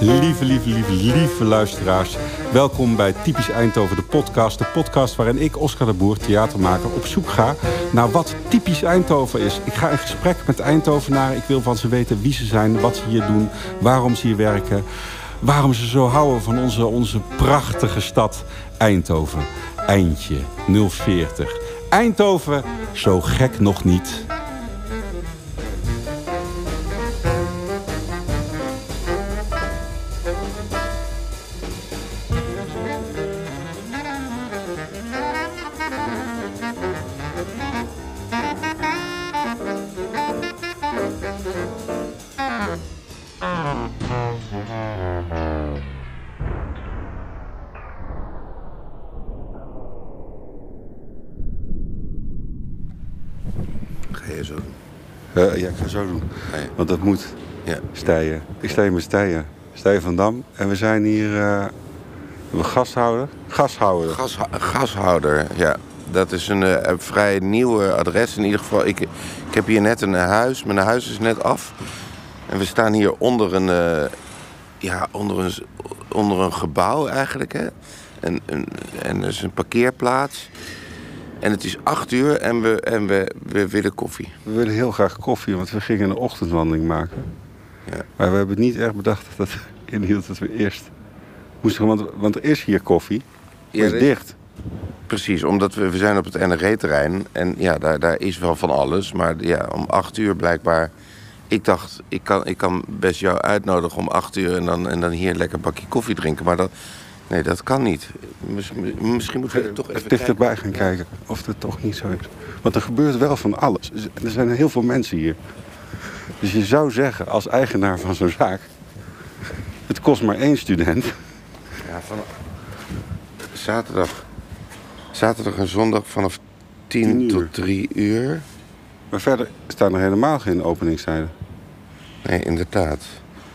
Lieve, lieve, lieve, lieve luisteraars. Welkom bij Typisch Eindhoven, de podcast. De podcast waarin ik, Oscar de Boer, theatermaker, op zoek ga naar wat typisch Eindhoven is. Ik ga in gesprek met Eindhovenaren. Ik wil van ze weten wie ze zijn, wat ze hier doen, waarom ze hier werken. Waarom ze zo houden van onze, onze prachtige stad Eindhoven. Eindje 040. Eindhoven, zo gek nog niet. Ga je zo doen? Eh, ja, ik ga zo doen. Nee. Want dat moet. Ja. Stijen. Ik sta hier met Stijen. Stijen van Dam. En we zijn hier... eh een gashouder. Gashouder. Gas, gashouder, ja. Dat is een eh, vrij nieuw eh, adres. In ieder geval, ik, ik heb hier net een eh, huis. Mijn huis is net af. En we staan hier onder een, eh, ja, onder een, onder een gebouw eigenlijk. Hè. En, en, en er is een parkeerplaats. En het is acht uur en we, en we, we willen koffie. We willen heel graag koffie, want we gingen een ochtendwandeling maken. Ja. Maar we hebben niet echt bedacht dat het inhield dat we eerst moesten... Want, want er is hier koffie. Maar Ja, is dicht. Precies, omdat we, we zijn op het NRE-terrein. En ja, daar, daar is wel van alles. Maar ja, om acht uur blijkbaar... Ik dacht, ik kan, ik kan best jou uitnodigen om acht uur... en dan, en dan hier een lekker bakje koffie drinken. Maar dat, nee, dat kan niet. Mis- misschien moeten we er toch even dichterbij gaan kijken of het toch niet zo is. Want er gebeurt wel van alles. Er zijn heel veel mensen hier. Dus je zou zeggen, als eigenaar van zo'n zaak... Het kost maar één student. Ja, van, zaterdag, zaterdag en zondag vanaf 10, 10 uur. tot 3 uur. Maar verder staan er helemaal geen openingstijden. Nee, inderdaad.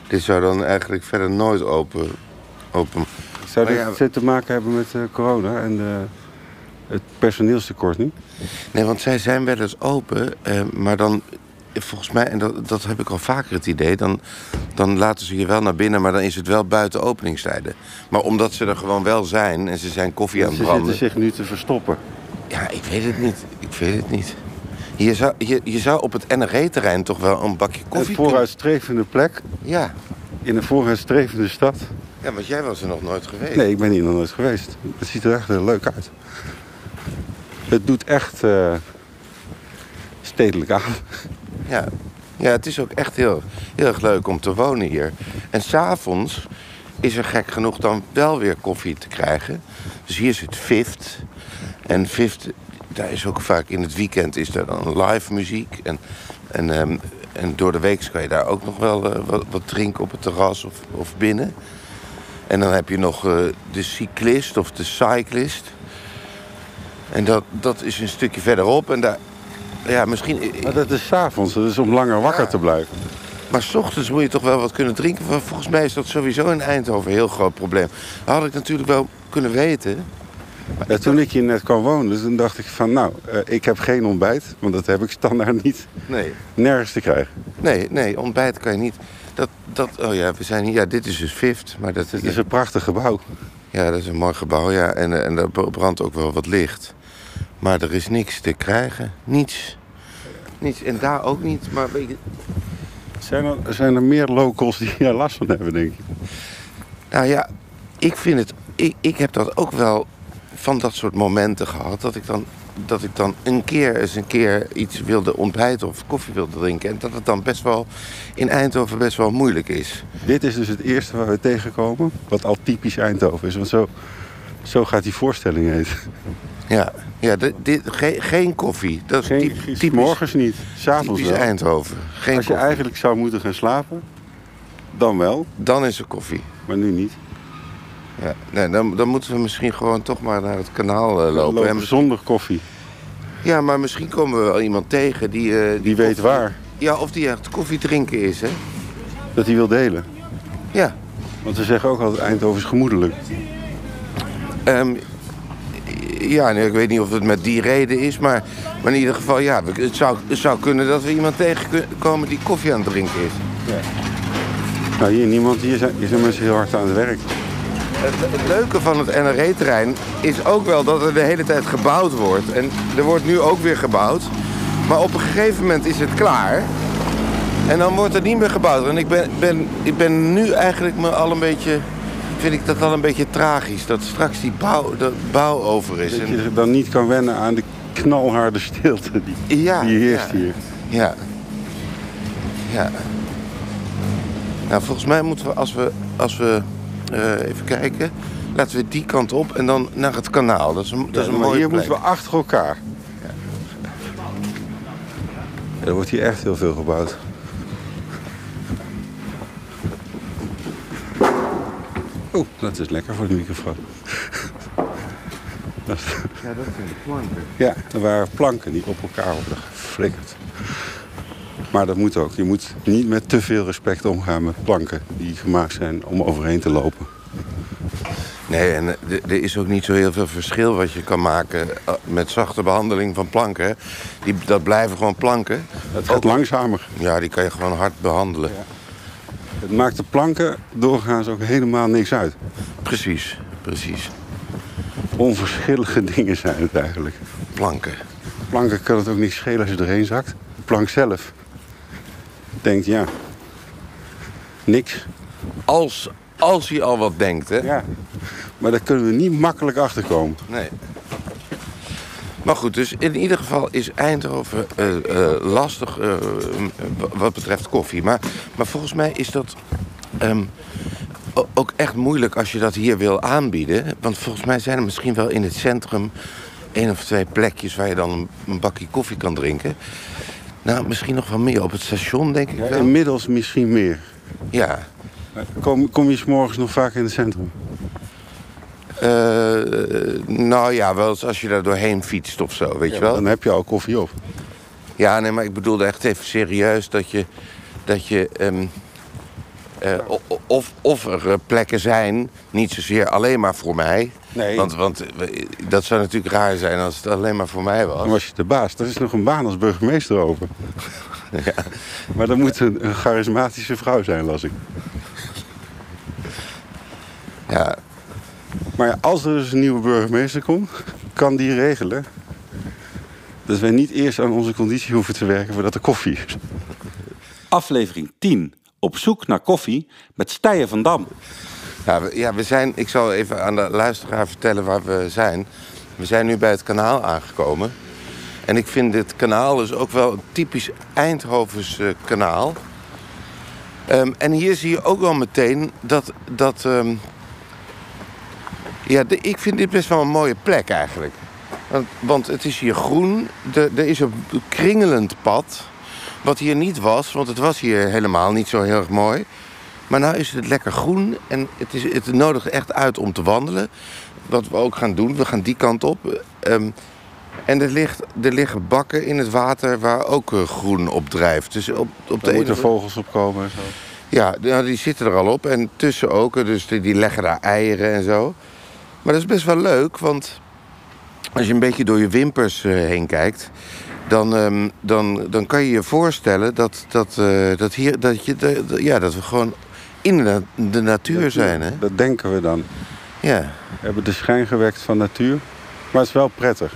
Dit zou dan eigenlijk verder nooit open... open. Zou Maar ja, te maken hebben met eh, corona en het personeelstekort nu? Nee, want zij zijn wel eens open, eh, maar dan... Volgens mij, en dat, dat heb ik al vaker het idee... Dan, dan laten ze je wel naar binnen, maar dan is het wel buiten openingstijden. Maar omdat ze er gewoon wel zijn en ze zijn koffie aan Ze het zitten branden... zich nu te verstoppen. Ja, ik weet het niet. Ik weet het niet. Je zou, je, je zou op het NRE-terrein toch wel een bakje Een koffie kunnen- vooruitstrevende plek Ja. in een vooruitstrevende stad. Ja, want jij was er nog nooit geweest. Nee, ik ben hier nog nooit geweest. Het ziet er echt heel leuk uit. Het doet echt eh, stedelijk aan. Ja. ja, het is ook echt heel, heel erg leuk om te wonen hier. En s'avonds is er gek genoeg dan wel weer koffie te krijgen. Dus hier zit Vift. En Vift, daar is ook vaak in het weekend is er dan live muziek. En, en, ehm, en door de week kan je daar ook nog wel eh, wat, wat drinken op het terras of, of binnen. En dan heb je nog eh, de cyclist of de cyclist. En dat, dat is een stukje verderop. En daar, ja, misschien... Maar dat is 's avonds, dat is om langer wakker Ja. te blijven. Maar s ochtends moet je toch wel wat kunnen drinken. Want volgens mij is dat sowieso in Eindhoven een heel groot probleem. Dat had ik natuurlijk wel kunnen weten. Ja, toen ik hier net kwam wonen, toen dacht ik van nou, eh, ik heb geen ontbijt. Want dat heb ik standaard niet. Nee. Nergens te krijgen. Nee, nee, ontbijt kan je niet. Dat, dat, oh ja, we zijn hier. Ja, dit is dus Vift. Maar dat, is een prachtig gebouw. ja, dat is een mooi gebouw. Ja, en, eh, en daar brandt ook wel wat licht. Maar er is niks te krijgen. Niets. Niets. En daar ook niet. Maar je, Zijn er, zijn er meer locals die hier last van hebben, denk ik? Nou ja, ik vind het. Ik, ik heb dat ook wel van dat soort momenten gehad. Dat ik dan, dat ik dan een keer eens een keer iets wilde ontbijten of koffie wilde drinken. En dat het dan best wel in Eindhoven best wel moeilijk is. Dit is dus het eerste waar we tegenkomen, wat al typisch Eindhoven is. Want zo, zo gaat die voorstelling heten. Ja, ja dit, dit, ge- geen koffie. Dat is Geen, typ- typisch, morgens niet, s'avonds typisch wel. Eindhoven. Geen Als je koffie. eigenlijk zou moeten gaan slapen, dan wel, Dan is er koffie. maar nu niet. Ja. Nee, dan, dan moeten we misschien gewoon toch maar naar het kanaal eh, lopen. Lopen En- zonder koffie. ja, maar misschien komen we wel iemand tegen die... eh, Die weet koffie- waar, Ja, of die echt koffie drinken is, hè? dat hij wil delen. Ja. Want we zeggen ook altijd Eindhoven is gemoedelijk. Ehm, ja, nee, ik weet niet of het met die reden is, maar, maar in ieder geval, ja, het zou, het zou kunnen dat we iemand tegenkomen die koffie aan het drinken is. Nou, hier niemand. Hier zijn, hier zijn mensen heel hard aan het werk. Het, het leuke van het NRE-terrein is ook wel dat er de hele tijd gebouwd wordt. En er wordt nu ook weer gebouwd. Maar op een gegeven moment is het klaar. En dan wordt er niet meer gebouwd. En ik ben, ben, ik ben nu eigenlijk me al een beetje... Vind ik dat al een beetje tragisch. Dat straks die bouw, de bouw over is. Dat En- je dan niet kan wennen aan de knalharde stilte die, Ja, die heerst ja. hier. Ja. Ja. Nou, volgens mij moeten we als we, als we even kijken, laten we die kant op en dan naar het kanaal. Dat is een, dat is Ja, een mooie hier plek. moeten we achter elkaar. Er wordt hier echt heel veel gebouwd. Oeh, dat is lekker voor de microfoon. Ja, dat zijn planken. Ja, er waren planken die op elkaar worden geflikkerd. Maar dat moet ook. Je moet niet met te veel respect omgaan met planken die gemaakt zijn om overheen te lopen. Nee, en eh, er- is ook niet zo heel veel verschil wat je kan maken eh, met zachte behandeling van planken. Die, dat blijven gewoon planken. Het gaat langzamer. Ja, die kan je gewoon hard behandelen. Het maakt de planken doorgaans ook helemaal niks uit. Precies, precies. Onverschillige dingen zijn het eigenlijk. Planken. Planken kan het ook niet schelen als je erheen zakt. De plank zelf denkt, ja, niks. Als, als hij al wat denkt, hè? Ja. Maar daar kunnen we niet makkelijk achter komen. Nee. Maar goed, dus in ieder geval is Eindhoven eh, eh, lastig eh, wat betreft koffie. Maar, maar volgens mij is dat ehm, ook echt moeilijk als je dat hier wil aanbieden. Want volgens mij zijn er misschien wel in het centrum één of twee plekjes waar je dan een, een bakje koffie kan drinken. Nou, misschien nog wel meer op het station, denk ik wel. inmiddels misschien meer. Ja. Kom, kom je 's morgens nog vaak in het centrum? Eh, nou ja, wel eens als je daar doorheen fietst of zo, weet je wel. Dan heb je al koffie op. Ja, nee, maar ik bedoelde echt even serieus dat je. Dat je ehm, eh, of, of er eh, plekken zijn, niet zozeer alleen maar voor mij. Nee. Want, want eh, dat zou natuurlijk raar zijn als het alleen maar voor mij was. Dan was je de baas. Er is nog een baan als burgemeester open. Maar dan moet een, een charismatische vrouw zijn, las ik. Ja, Maar ja, als er dus een nieuwe burgemeester komt, kan die regelen... dat wij niet eerst aan onze conditie hoeven te werken voordat er koffie is. Aflevering 10. Op zoek naar koffie met Stijen van Dam. ja, we, ja, we zijn. Ik zal even aan de luisteraar vertellen waar we zijn. We zijn nu bij het kanaal aangekomen. En ik vind dit kanaal dus ook wel een typisch Eindhovens eh, kanaal. Ehm, en hier zie je ook wel meteen dat. dat ehm, ja, ik vind dit best wel een mooie plek eigenlijk. Want, want het is hier groen. Er is een kringelend pad. Wat hier niet was, want het was hier helemaal niet zo heel erg mooi. Maar nu is het lekker groen en het, is, het nodigt echt uit om te wandelen. Wat we ook gaan doen, we gaan die kant op. Ehm, en er, ligt, er liggen bakken in het water waar ook eh, groen op drijft. Dus op, op de Daar moeten vogels op komen en zo. ja, nou, die zitten er al op. En tussen ook, eh, dus die, die leggen daar eieren en zo. Maar dat is best wel leuk, want als je een beetje door je wimpers eh, heen kijkt... Dan, ehm, dan, dan kan je je voorstellen dat, dat, eh, dat, hier, dat, je, dat- ja, dat we gewoon in de, na- de natuur zijn. Hè? Dat denken we dan. Ja. We hebben de schijn gewekt van natuur. Maar het is wel prettig.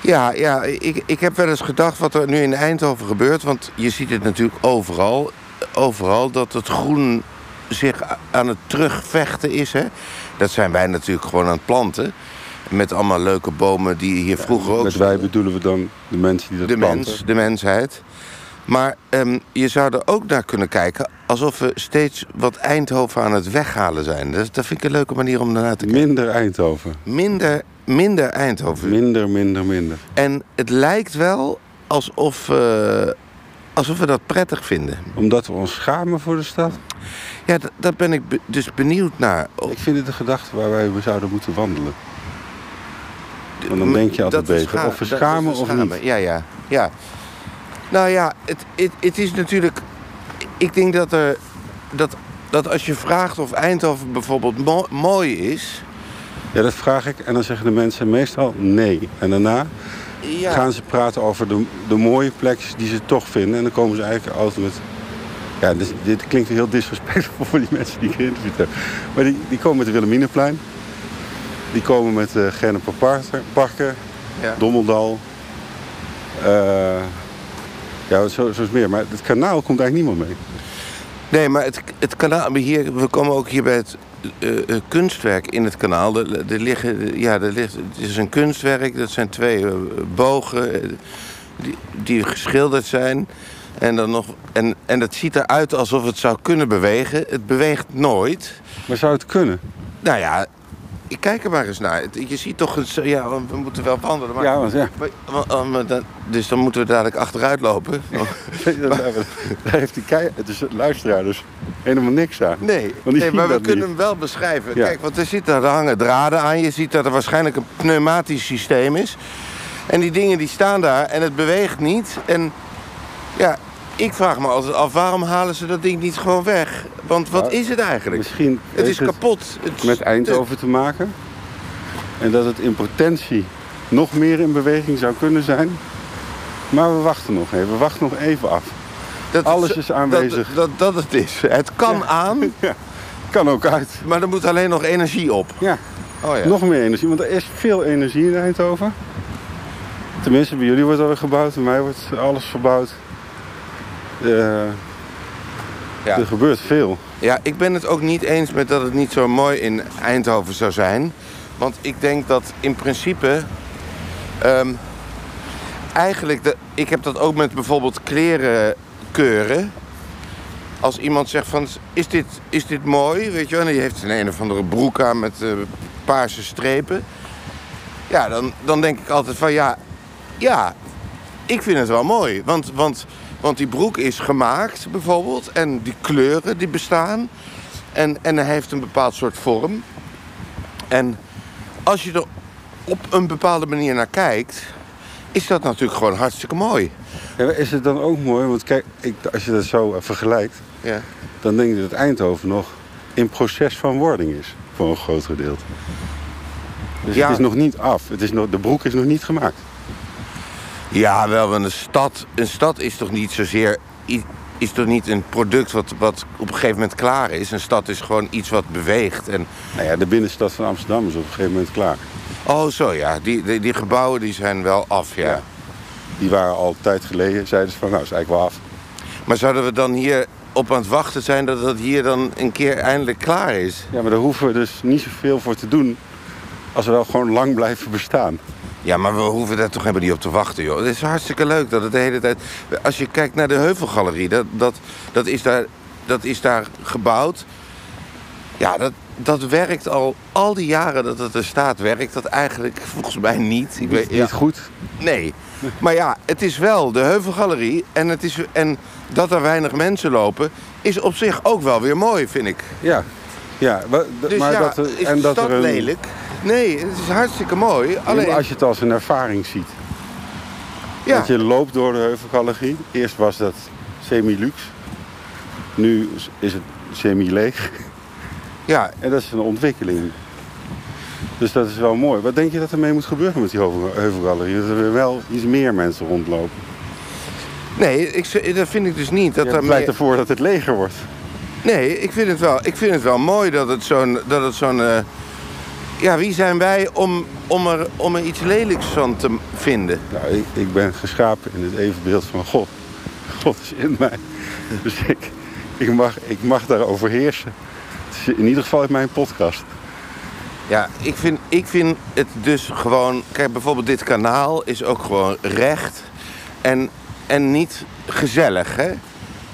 Ja, ja ik, ik heb wel eens gedacht wat er nu in Eindhoven gebeurt. Want je ziet het natuurlijk overal. Overal dat het groen zich aan het terugvechten is. Hè? Dat zijn wij natuurlijk gewoon aan het planten. Met allemaal leuke bomen die hier vroeger ook... Met wij bedoelen we dan de mensen die dat de planten. mens, de mensheid. Maar ehm, je zou er ook naar kunnen kijken... alsof we steeds wat Eindhoven aan het weghalen zijn. Dat, dat vind ik een leuke manier om daarnaar te kijken. Minder Eindhoven. Minder, minder Eindhoven. Minder, minder, minder. En het lijkt wel alsof, eh, alsof we dat prettig vinden. Omdat we ons schamen voor de stad. Ja, daar ben ik be- dus benieuwd naar. Ik vind het een gedachte waar wij we zouden moeten wandelen. Want dan denk je altijd Dat beter. Of we schamen of niet. Ja, ja, ja. Nou ja, het, het, het is natuurlijk... Ik denk dat er... Dat, dat als je vraagt of Eindhoven bijvoorbeeld mo- mooi is... Ja, dat vraag ik. En dan zeggen de mensen meestal nee. En daarna Ja, gaan ze praten over de, de mooie plekjes die ze toch vinden. En dan komen ze eigenlijk altijd met Ja, dus dit klinkt heel disrespectvol voor die mensen die ik geïnterviewd heb. Maar die, die komen met de Wilhelminaplein. Die komen met uh, Gerneper Parken, Ja. Dommeldal. Eh, ja, zo, zo is meer. Maar het kanaal komt eigenlijk niemand mee. Nee, maar het, het kanaal, hier, we komen ook hier bij het eh, eh, kunstwerk in het kanaal. Er, er liggen, ja, er ligt, het is een kunstwerk, dat zijn twee eh, bogen eh, die, die geschilderd zijn. En, dan nog, en, en dat ziet eruit alsof het zou kunnen bewegen. Het beweegt nooit. Maar zou het kunnen? Nou ja, ik kijk er maar eens naar. Je ziet toch, een, ja, we moeten wel wandelen. Maar, Ja, want ja. maar- dat- dus dan moeten we dadelijk achteruit lopen. Daar heeft die kei... Dus luisteraar dus helemaal niks aan. Nee, nee maar we kunnen hem wel beschrijven. Ja. Kijk, want er, zitten, er hangen draden aan. Je ziet dat er waarschijnlijk een pneumatisch systeem is. En die dingen die staan daar en het beweegt niet. En ja, ik vraag me altijd af, waarom halen ze dat ding niet gewoon weg? Want wat Nou, is het eigenlijk? Misschien Het is heeft kapot. Het met. Eindhoven te maken. En dat het in potentie nog meer in beweging zou kunnen zijn. Maar we wachten nog even. We wachten nog even af. Dat het alles is aanwezig. Dat, dat, dat het is. Het kan aan, Kan ook uit. maar er moet alleen nog energie op. Ja, Oh ja. nog meer energie. Want er is veel energie in Eindhoven. Tenminste, bij jullie wordt alweer gebouwd. Bij mij wordt alles verbouwd. Eh, Ja. Er gebeurt veel. Ja, ik ben het ook niet eens met dat het niet zo mooi in Eindhoven zou zijn. Want ik denk dat in principe. ehm, eigenlijk, de, ik heb dat ook met bijvoorbeeld kleren keuren. Als iemand zegt van, is dit, is dit mooi? Weet je wel, en die heeft een een of andere broek aan met eh, paarse strepen. Ja, dan, dan denk ik altijd van, ja, ja, ik vind het wel mooi. Want, want, want die broek is gemaakt bijvoorbeeld. En die kleuren die bestaan. En, en hij heeft een bepaald soort vorm. En als je er op een bepaalde manier naar kijkt... is dat natuurlijk gewoon hartstikke mooi. Ja, is het dan ook mooi? Want kijk, ik, als je dat zo eh, vergelijkt... Ja. dan denk ik dat Eindhoven nog in proces van wording is. Voor een groot gedeelte. Dus Ja. het is nog niet af. Het is nog, de broek is nog niet gemaakt. Ja, wel, want een stad, een stad is toch niet zozeer... is toch niet een product wat, wat op een gegeven moment klaar is. Een stad is gewoon iets wat beweegt. En, Nou ja, de binnenstad van Amsterdam is op een gegeven moment klaar. oh, zo ja, die, die, die gebouwen die zijn wel af, ja. Ja. Die waren al een tijd geleden, zeiden ze van nou is eigenlijk wel af. Maar zouden we dan hier op aan het wachten zijn dat dat hier dan een keer eindelijk klaar is? Ja, maar daar hoeven we dus niet zoveel voor te doen. Als we wel gewoon lang blijven bestaan. Ja, maar we hoeven daar toch helemaal niet op te wachten, joh. Het is hartstikke leuk dat het de hele tijd... Als je kijkt naar de Heuvelgalerie, dat, dat, dat, is, daar, dat is daar gebouwd. Ja, dat, dat werkt al... Al die jaren dat het er staat, werkt dat eigenlijk volgens mij niet. Ik weet, Niet goed. nee. Maar ja, het is wel de Heuvelgalerie. En, het is, en dat er weinig mensen lopen, is op zich ook wel weer mooi, vind ik. Ja. Ja, Dus maar ja, dat, is en de dat stad er een, lelijk? Nee, het is hartstikke mooi. Alleen, Als je het als een ervaring ziet. ja. Dat je loopt door de Heuvelgalerie. Eerst was dat semi-luxe. Nu is- het semi-leeg. ja, En dat is een ontwikkeling. Dus dat is wel mooi. Wat denk je dat er mee moet gebeuren met die Heuvel- Heuvelgalerie? Dat er wel iets meer mensen rondlopen. nee, ik, dat vind ik dus niet. Dat er pleit ervoor dat het leger wordt. Nee, ik vind het wel, ik vind het wel mooi dat het zo'n... Dat het zo'n eh, Ja, wie zijn wij om, om, er, om er iets lelijks van te vinden? Nou, ik, ik ben geschapen in het evenbeeld van God. God is in mij. Dus ik, ik, mag, ik mag daarover heersen. In ieder geval in mijn podcast. Ja, ik vind, ik vind het dus gewoon... Kijk, bijvoorbeeld dit kanaal is ook gewoon recht. En, en niet gezellig, hè?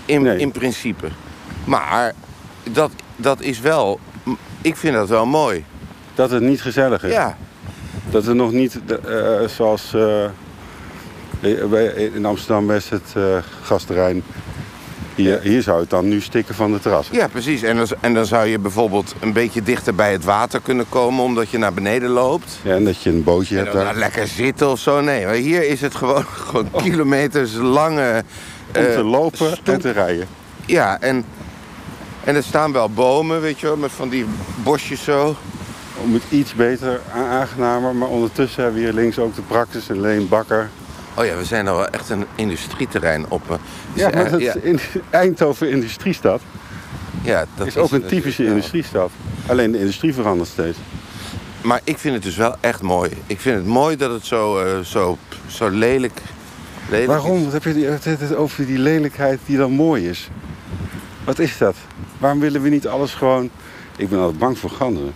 In, Nee. in principe. Maar dat, dat is wel... Ik vind dat wel mooi. Dat het niet gezellig is. Ja, Dat het nog niet eh, zoals eh, bij- in Amsterdam is het eh gasterrein. Hier, hier zou het dan nu stikken van de terras. ja precies. En dan, en dan zou je bijvoorbeeld een beetje dichter bij het water kunnen komen... omdat je naar beneden loopt. Ja, en dat je een bootje En hebt dan daar. lekker zitten of zo. Nee, maar hier is het gewoon, gewoon kilometers lange... Om eh, te lopen en te rijden. Ja, en, en er staan wel bomen, weet je wel, met van die bosjes zo. Om het iets beter a- aangenamer. Maar ondertussen hebben we hier links ook de Praxis en Leen Bakker. Oh ja, we zijn nou wel echt een industrieterrein op. eh, Ja, is maar echt- dat ja, is in Eindhoven Industriestad ja, dat is ook een typische ja. industriestad. Alleen de industrie verandert steeds. Maar ik vind het dus wel echt mooi. Ik vind het mooi dat het zo, eh, zo, zo lelijk, lelijk Waarom? is. Wat heb je het over die lelijkheid die dan mooi is? Wat is dat? Waarom willen we niet alles gewoon... Ik ben altijd bang voor ganzen.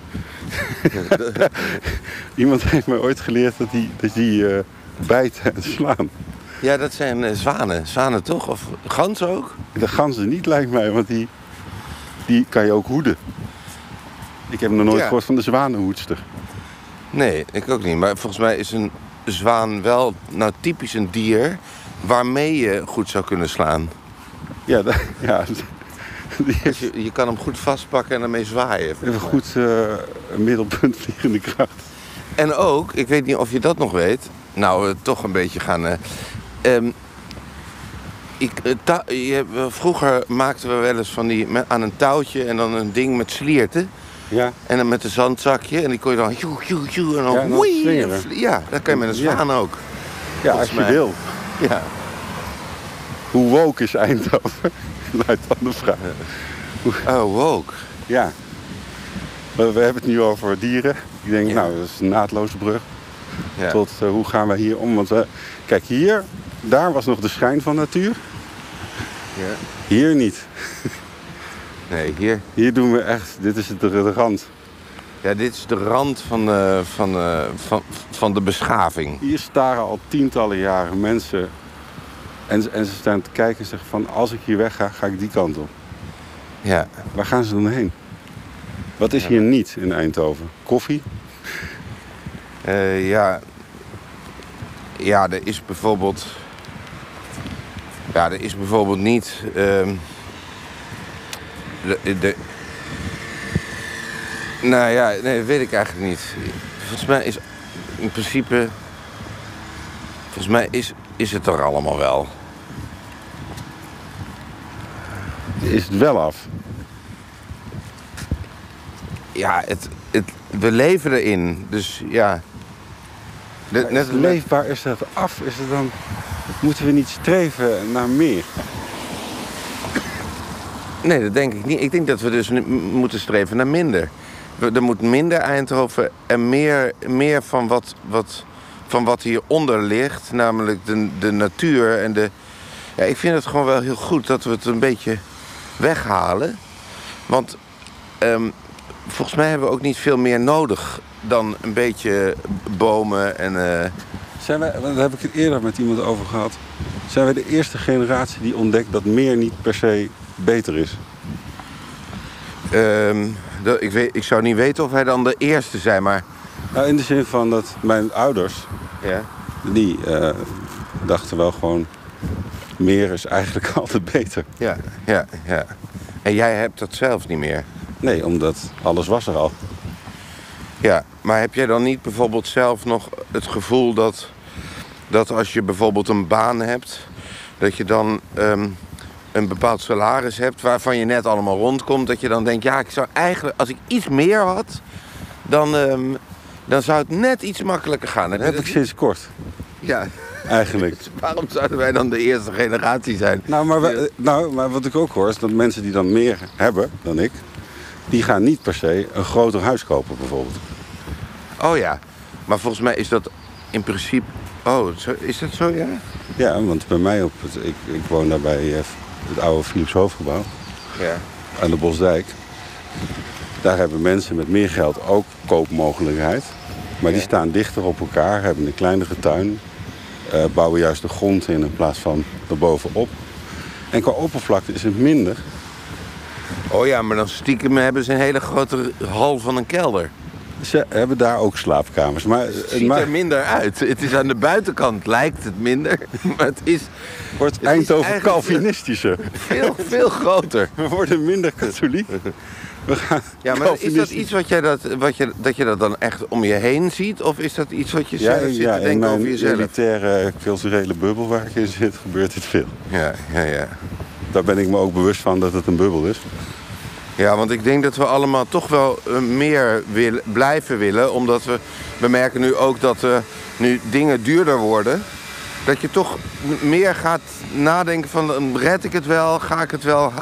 Iemand heeft mij ooit geleerd dat die, dat die bijten en slaan. Ja, dat zijn eh, zwanen. Zwanen toch? Of ganzen ook? De ganzen niet lijkt mij, want die, die kan je ook hoeden. Ik heb nog nooit Ja. gehoord van de zwanenhoedster. Nee, ik ook niet. Maar volgens mij is een zwaan wel nou typisch een dier waarmee je goed zou kunnen slaan. Ja, ja heeft Je, je kan hem goed vastpakken en ermee zwaaien. even goed eh, een middelpunt vliegende kracht. En ook, ik weet niet of je dat nog weet. Nou, toch een beetje gaan. eh, ehm, ik, eh, ta- je, vroeger maakten we wel eens van die met, aan een touwtje en dan een ding met slierten. Ja, En dan met een zandzakje. En die kon je dan. Joe, joe, joe, en dan. Ja, en dan woei, ja, dat kan je met een Ja. zwaan ook. ja als je mij. wil. Ja. Hoe woke is Eindhoven? Luidt dan de vraag. Oh, woke. Ja. We, we hebben het nu over dieren. Ik denk, Ja. nou, dat is een naadloze brug. Ja. Tot eh, hoe gaan wij hier om? Want eh, kijk, hier, daar was nog de schijn van natuur. Ja. Hier niet. Nee, hier. Hier doen we echt, dit is de, de rand. Ja, dit is de rand van, eh, van, eh, van, van de beschaving. Hier staren al tientallen jaren mensen. En, ze- en ze staan te kijken en zeggen van, als ik hier wegga, ga ik die kant op. Ja. Waar gaan ze dan heen? Wat is hier niet in Eindhoven? Koffie? Eh, ja. Ja, er is bijvoorbeeld. Ja, er is bijvoorbeeld niet. ehm, de, de, nou ja, nee, dat weet ik eigenlijk niet. Volgens mij is in principe. Volgens mij is, is het er allemaal wel. Is het wel af? Ja, het, het, we leven erin. Dus ja. Net is als het met- leefbaar? Is dat af? Is het dan... Moeten we niet streven naar meer? Nee, dat denk ik niet. Ik denk dat we dus moeten streven naar minder. Er moet minder Eindhoven en meer, meer van, wat, wat, van wat hieronder ligt. Namelijk de, de natuur en de... Ja, ik vind het gewoon wel heel goed dat we het een beetje weghalen. Want ehm, volgens mij hebben we ook niet veel meer nodig dan een beetje bomen en... eh, Zijn wij, daar heb ik het eerder met iemand over gehad. Zijn wij de eerste generatie die ontdekt dat meer niet per se beter is? ehm, ik, weet, ik zou niet weten of wij dan de eerste zijn, maar... Nou, in de zin van dat mijn ouders, Ja. die eh, dachten wel gewoon... meer is eigenlijk altijd beter. Ja, ja, ja. En jij hebt dat zelf niet meer. Nee, omdat alles was er al. Ja, maar heb jij dan niet bijvoorbeeld zelf nog het gevoel dat, dat als je bijvoorbeeld een baan hebt, dat je dan ehm, een bepaald salaris hebt waarvan je net allemaal rondkomt, dat je dan denkt, ja, ik zou eigenlijk, als ik iets meer had, dan, ehm, dan zou het net iets makkelijker gaan. Dat heb ik sinds kort, Ja, eigenlijk. waarom zouden wij dan de eerste generatie zijn? Nou maar, wij- nou, maar wat ik ook hoor is dat mensen die dan meer hebben dan ik... die gaan niet per se een groter huis kopen bijvoorbeeld. Oh ja, maar volgens mij is dat in principe. Oh, is dat zo, ja? Ja, want bij mij op het... Ik, ik woon daar bij eh, het oude Philips Hoofdgebouw. Ja. aan de Bosdijk. Daar hebben mensen met meer geld ook koopmogelijkheid. Maar die staan dichter op elkaar, hebben een kleinere tuin. eh, bouwen juist de grond in in plaats van erbovenop. En qua oppervlakte is het minder. Oh ja, maar dan stiekem hebben ze een hele grote hal van een kelder. Ze hebben daar ook slaapkamers. Maar Het het ziet er minder uit. Het is aan de buitenkant lijkt het minder, maar het is wordt Eindhoven Calvinistischer. veel, veel groter. We worden minder katholiek. We gaan Ja, maar is dat iets wat jij dat, wat je, dat je dat dan echt om je heen ziet? Of is dat iets wat je Ja, zelf zit ja te in denken over mijn jezelf? elitaire culturele bubbel waar ik in zit, gebeurt dit veel. Ja, ja, ja. Daar ben ik me ook bewust van dat het een bubbel is. Ja, want ik denk dat we allemaal toch wel eh, meer willen, blijven willen. Omdat we, we merken nu ook dat eh, nu dingen duurder worden. Dat je toch meer gaat nadenken van... eh, red ik het wel, ga ik het wel...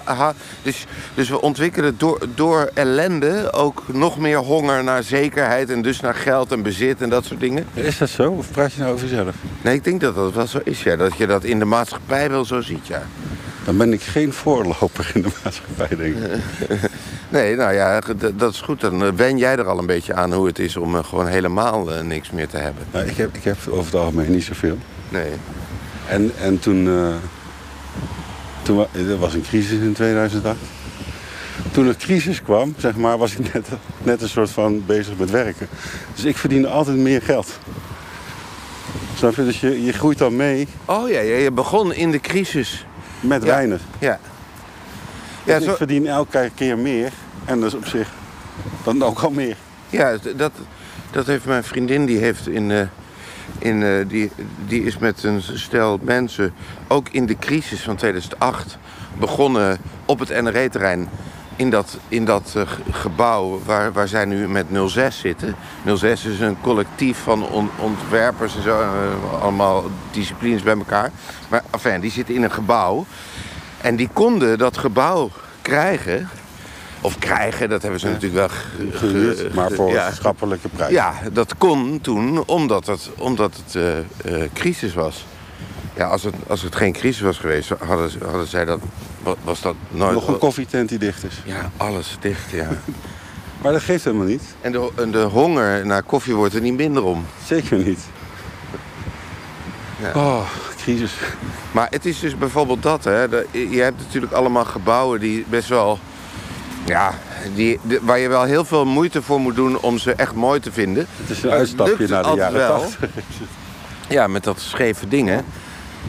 Dus, dus we ontwikkelen door, door ellende ook nog meer honger naar zekerheid... en dus naar geld en bezit en dat soort dingen. Is dat zo? Of praat je nou over jezelf? Nee, ik denk dat dat wel zo is, ja. Dat je dat in de maatschappij wel zo ziet, ja. Dan ben ik geen voorloper in de maatschappij, denk ik. Nee, nou ja, dat is goed. Dan eh, wen jij er al een beetje aan hoe het is om eh, gewoon helemaal eh, niks meer te hebben. Nou, ik, heb, ik heb over het algemeen niet zoveel. Nee. En, en toen, eh, toen er was een crisis in 2008. Toen er crisis kwam, zeg maar, was ik net, net een soort van bezig met werken. Dus ik verdiende altijd meer geld. Snap je? Dus je, je groeit dan mee Oh ja, ja, je begon in de crisis. met Ja. weinig. Ja. Zo, Ik verdien elke keer meer. En dat is op zich dan ook al meer. ja dat, dat heeft mijn vriendin, die heeft in... eh, in eh, die, die is met een stel mensen, ook in de crisis van 2008, begonnen op het NRE-terrein. In dat, in dat eh, ge- gebouw waar, waar zij nu met 06 zitten. 06 is een collectief van on- ontwerpers en zo. eh, allemaal disciplines bij elkaar. Maar enfin, die zitten in een gebouw. En die konden dat gebouw krijgen. Of krijgen, dat hebben ze natuurlijk wel ge- ge- Gehuurd, maar voor ja, een schappelijke prijs. ja, dat kon toen omdat het, omdat het eh, crisis was. Ja, als het, als het geen crisis was geweest, hadden, hadden zij dat, wa- was dat nooit... Nog een koffietent die dicht is. Ja, alles dicht, ja. Maar dat geeft helemaal niet. En de, en de honger naar koffie wordt er niet minder om. Zeker niet. Ja. Oh, crisis. Maar het is dus bijvoorbeeld dat, hè. Je hebt natuurlijk allemaal gebouwen die best wel... Ja, die, de- waar je wel heel veel moeite voor moet doen om ze echt mooi te vinden. Het is een uitstapje naar de jaren wel? 80. Ja, met dat scheve ding, hè.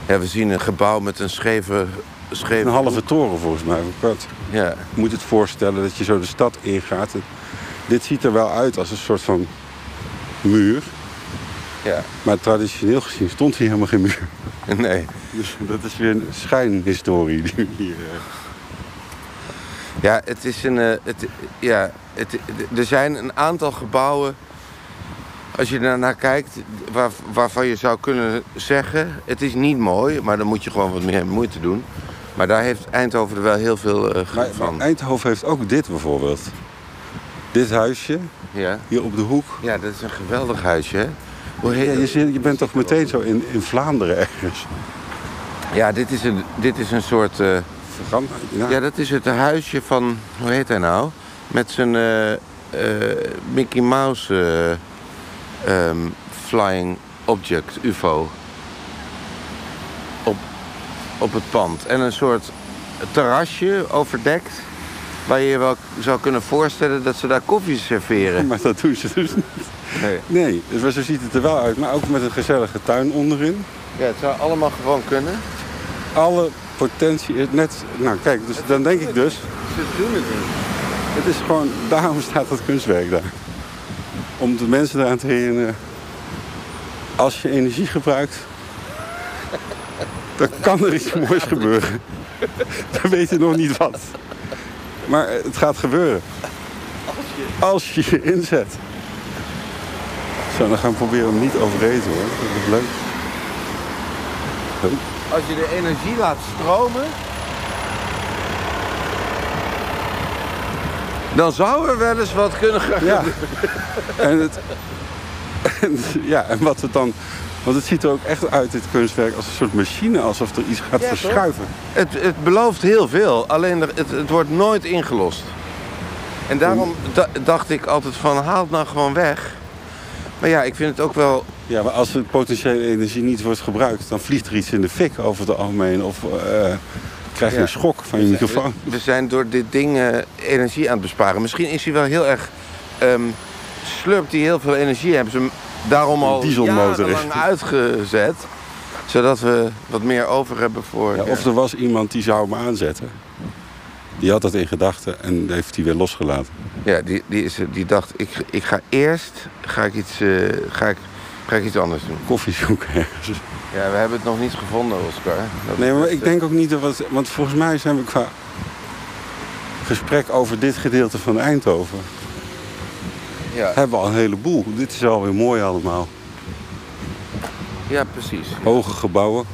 Ja, we zien een gebouw met een scheve... scheve Een halve toren volgens mij. wat. Ja, Je moet het voorstellen dat je zo de stad ingaat. Dit ziet er wel uit als een soort van muur. ja. Maar traditioneel gezien stond hier helemaal geen muur. Nee. Dus dat is weer een schijnhistorie die we hier... Ja, het is een. eh, het, ja, het, er zijn een aantal gebouwen. Als je daar naar kijkt, waar, waarvan je zou kunnen zeggen: het is niet mooi, maar dan moet je gewoon wat meer moeite doen. Maar daar heeft Eindhoven er wel heel veel eh, Maar, van. maar Eindhoven heeft ook dit bijvoorbeeld. Dit huisje, Ja. hier op de hoek. ja, dat is een geweldig huisje. Hè? Hoe Ja, je, zit- je bent toch meteen zo in, in Vlaanderen ergens. Ja, dit is een, dit is een soort. eh, Ja. ja, dat is het huisje van. Hoe heet hij nou? Met zijn eh, eh, Mickey Mouse eh, ehm, flying object, UFO. Op, op het pand. En een soort terrasje overdekt. Waar je je wel zou kunnen voorstellen dat ze daar koffie serveren. Maar dat doen ze dus niet. Nee. Nee, dus maar zo ziet het er wel uit. Maar ook met een gezellige tuin onderin. Ja, het zou allemaal gewoon kunnen. Alle potentie is net... Nou kijk, dus dan denk ik dus... Ze doen het niet. Het is gewoon... Daarom staat dat kunstwerk daar. Om de mensen eraan te herinneren... Als je energie gebruikt... Dan kan er iets moois gebeuren. We weten nog niet wat. Maar het gaat gebeuren. Als je je inzet. Zo, dan gaan we proberen hem niet overeten hoor. Dat is leuk. Als je de energie laat stromen. Dan zou er wel eens wat kunnen gaan. Ja. En, het, en, ja, en wat het dan... Want het ziet er ook echt uit, dit kunstwerk, als een soort machine. Alsof er iets gaat Ja, verschuiven. Het, het belooft heel veel, alleen er- het, het wordt nooit ingelost. En daarom da- dacht ik altijd van haal het nou gewoon weg. Maar ja, ik vind het ook wel... Ja, maar als de potentiële energie niet wordt gebruikt... dan vliegt er iets in de fik over het algemeen. Of eh, krijg je Ja. een schok van je microfoon. We, we zijn door dit ding eh, energie aan het besparen. Misschien is hij wel heel erg... ehm slurpt hij heel veel energie. Hebben ze hem daarom al dieselmotor jarenlang uitgezet. Zodat we wat meer over hebben voor... Ja, of er was iemand die zou hem aanzetten. Die had dat in gedachten en heeft hij weer losgelaten. Ja, die, die, is, die dacht, ik, ik ga eerst ga ik iets, eh, ga ik, ga ik iets anders doen. Koffie zoeken ergens. Ja, we hebben het nog niet gevonden, Oscar. Dat- Nee, maar ik denk ook niet dat... Wat, want volgens mij zijn we qua gesprek over dit gedeelte van Eindhoven... Ja. hebben we al een heleboel. Dit is alweer mooi allemaal. Ja, precies. Hoge gebouwen.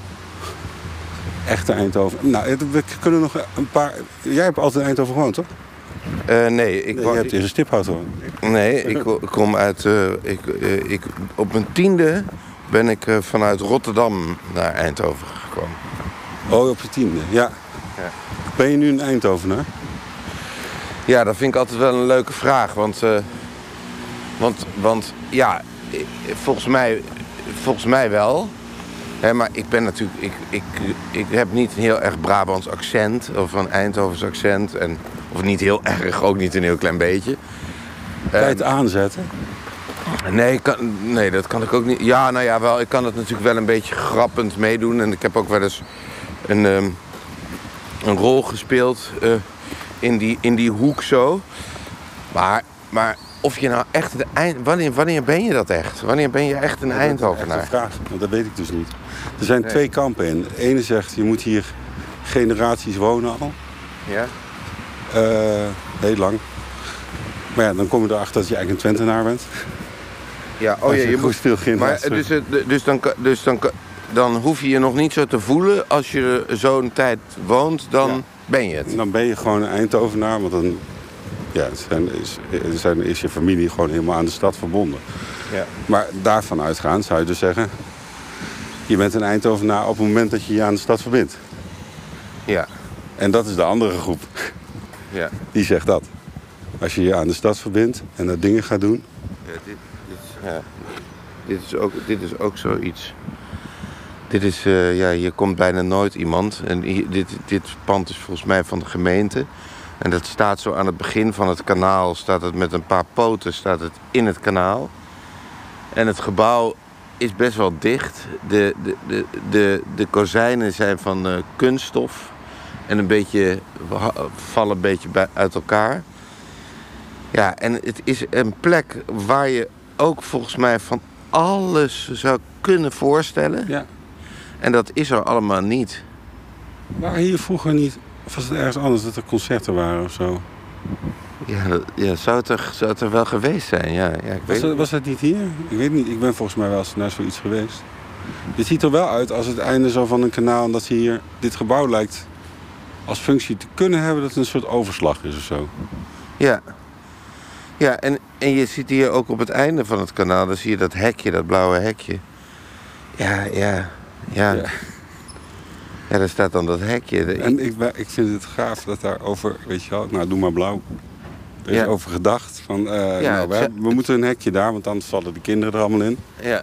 Echte Eindhoven. Nou, we kunnen nog een paar... Jij hebt altijd in Eindhoven gewoond, toch? Eh, nee, ik, Je hebt in Stiphout gewoond. nee, ik ko- kom uit... eh, ik, eh, ik, op mijn tiende ben ik vanuit Rotterdam naar Eindhoven gekomen. Oh, op je tiende, ja. Ja. Ben je nu een Eindhovenaar? Ja, dat vind ik altijd wel een leuke vraag. Want, want, want ja, volgens mij, volgens mij wel. Maar ik ben natuurlijk, ik, ik, ik heb niet een heel erg Brabants accent of een Eindhovens accent. En, of niet heel erg, ook niet een heel klein beetje. Kan je het aanzetten? Nee, kan, nee, dat kan ik ook niet. Ja, nou ja, wel, ik kan het natuurlijk wel een beetje grappend meedoen. En ik heb ook wel eens een, ehm, een rol gespeeld eh, in, die, in die hoek zo. Maar, maar of je nou echt de eind... Wanneer, wanneer ben je dat echt? Wanneer ben je echt een Dat is Eindhovenaar? een vraag, want dat weet ik dus niet. Er zijn Nee. twee kampen in. De ene zegt, je moet hier generaties wonen al. Ja? Eh, heel lang. Maar ja, dan kom je erachter dat je eigenlijk een Twentenaar bent. Ja, oh ja, je moet... veel Maar generaties... dus, het- dus, dan, dus dan, dan hoef je je nog niet zo te voelen. Als je zo'n tijd woont, dan Ja. ben je het. Dan ben je gewoon een Eindhovenaar, want dan ja, zijn, is, zijn, is je familie gewoon helemaal aan de stad verbonden. Ja. Maar daarvan uitgaan zou je dus zeggen... je bent een Eindhovenaar op het moment dat je je aan de stad verbindt. Ja, En dat is de andere groep, ja. die zegt dat. Als je je aan de stad verbindt en dat dingen gaat doen... Ja, dit, dit, is- ja. dit, is ook, dit is ook zoiets. Dit is, eh, ja, hier komt bijna nooit iemand. En hier- dit, dit pand is volgens mij van de gemeente. En dat staat zo aan het begin van het kanaal. Staat het met een paar poten staat het in het kanaal. En het gebouw is best wel dicht. De, de, de, de, de kozijnen zijn van eh, kunststof. En een beetje, vallen een beetje bij, uit elkaar. Ja, en het is een plek waar je ook volgens mij van alles zou kunnen voorstellen. Ja. En dat is er allemaal niet. Waren hier vroeger niet... Of was het ergens anders dat er concerten waren of zo? Ja, ja zou, het er, zou het er wel geweest zijn? Ja, ja ik Was weet dat, het. was dat niet hier? Ik weet niet. Ik ben volgens mij wel eens naar zoiets geweest. Dit ziet er wel uit als het einde zo van een kanaal... en dat ze hier... Dit gebouw lijkt als functie te kunnen hebben... dat het een soort overslag is of zo. Ja. Ja, en, en je ziet hier ook op het einde van het kanaal... dan zie je dat hekje, dat blauwe hekje. Ja, ja, ja. Ja. Ja, daar staat dan dat hekje. En ik, ik vind het gaaf dat daarover... Weet je wel, nou doe maar blauw. Er is Ja. over gedacht. Van, eh, Ja, nou, we, het- hebben- we moeten een hekje daar... want anders vallen de kinderen er allemaal in. ja.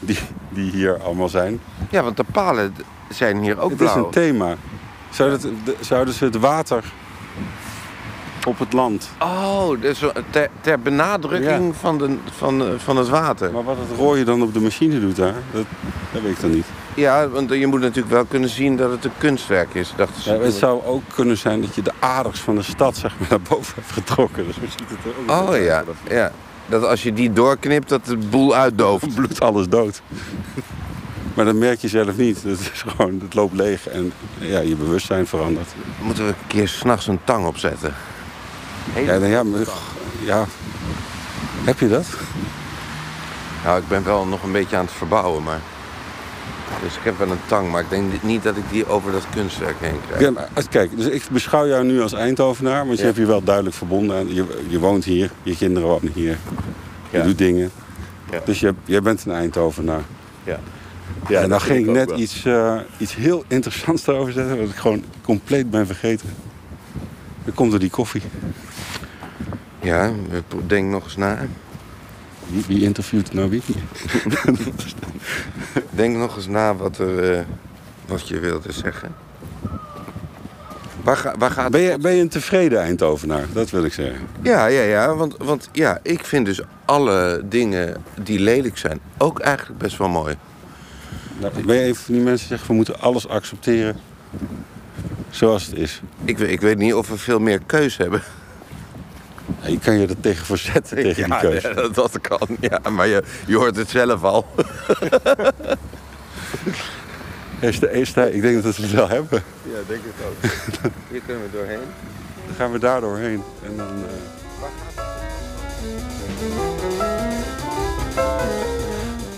Die, die hier allemaal zijn. ja, want de palen zijn hier ook het is blauw. een thema. Zou dat, de- zouden ze het water op het land... Oh, dus ter, ter benadrukking van, de, van, van het water. Maar wat het rooien dan op de machine doet daar, dat, dat weet ik dan niet. Ja, want je moet natuurlijk wel kunnen zien dat het een kunstwerk is. Dachten ze. Ja, het zou ook kunnen zijn dat je de aders van de stad zeg maar, naar boven hebt getrokken. Dus zo ziet het er ook Oh ja, ja. Dat als je die doorknipt, dat de boel uitdooft. Bloed alles dood. Maar dat merk je zelf niet. Het, is gewoon, het loopt leeg en ja, je bewustzijn verandert. Moeten we een keer s'nachts een tang opzetten? Ja, dan, ja, maar, ja, heb je dat? Nou, ik ben wel nog een beetje aan het verbouwen, maar... Dus ik heb wel een tang, maar ik denk niet dat ik die over dat kunstwerk heen krijg. Ja, kijk, dus ik beschouw jou nu als Eindhovenaar, want je Ja. hebt je wel duidelijk verbonden. aan- Je, je woont hier, je kinderen wonen hier, je Ja. doet dingen. Ja. Dus je, jij bent een Eindhovenaar. Ja. en dan ging ik net iets, eh, iets heel interessants erover zeggen, wat ik gewoon compleet ben vergeten. Dan komt er die koffie. Ja, denk nog eens na. Wie, wie interviewt nou wie? Denk nog eens na wat, er, eh, wat je wilde zeggen. Waar, ga, waar gaat Ben je, ben je een tevreden Eindhovenaar? Dat wil ik zeggen. Ja, ja, ja. Want, want ja, ik vind dus alle dingen die lelijk zijn ook eigenlijk best wel mooi. Nou, ben je even van die mensen die zeggen, we moeten alles accepteren zoals het is. Ik, weet- ik weet niet of we veel meer keus hebben. Ja, je kan je er tegen verzetten, tegen die keuze. Ja, dat, dat kan. Ja, maar je, je hoort het zelf al. Is de eerste, ik denk dat we het wel hebben. Ja, denk ik ook. Hier kunnen we doorheen. Dan gaan we daar doorheen. En dan, eh,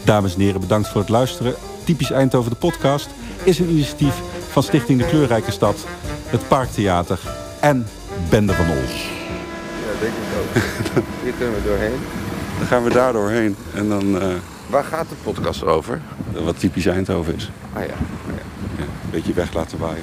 Dames en heren, bedankt voor het luisteren. Typisch Eindhoven de podcast is een initiatief van Stichting de Kleurrijke Stad, het Parktheater en Bende van Ols. Ja, denk ik ook. Hier kunnen we doorheen. Dan gaan we daar doorheen en dan uh, Waar gaat de podcast over? wat typisch Eindhoven is. Ah ja. Ja, een beetje weg laten waaien.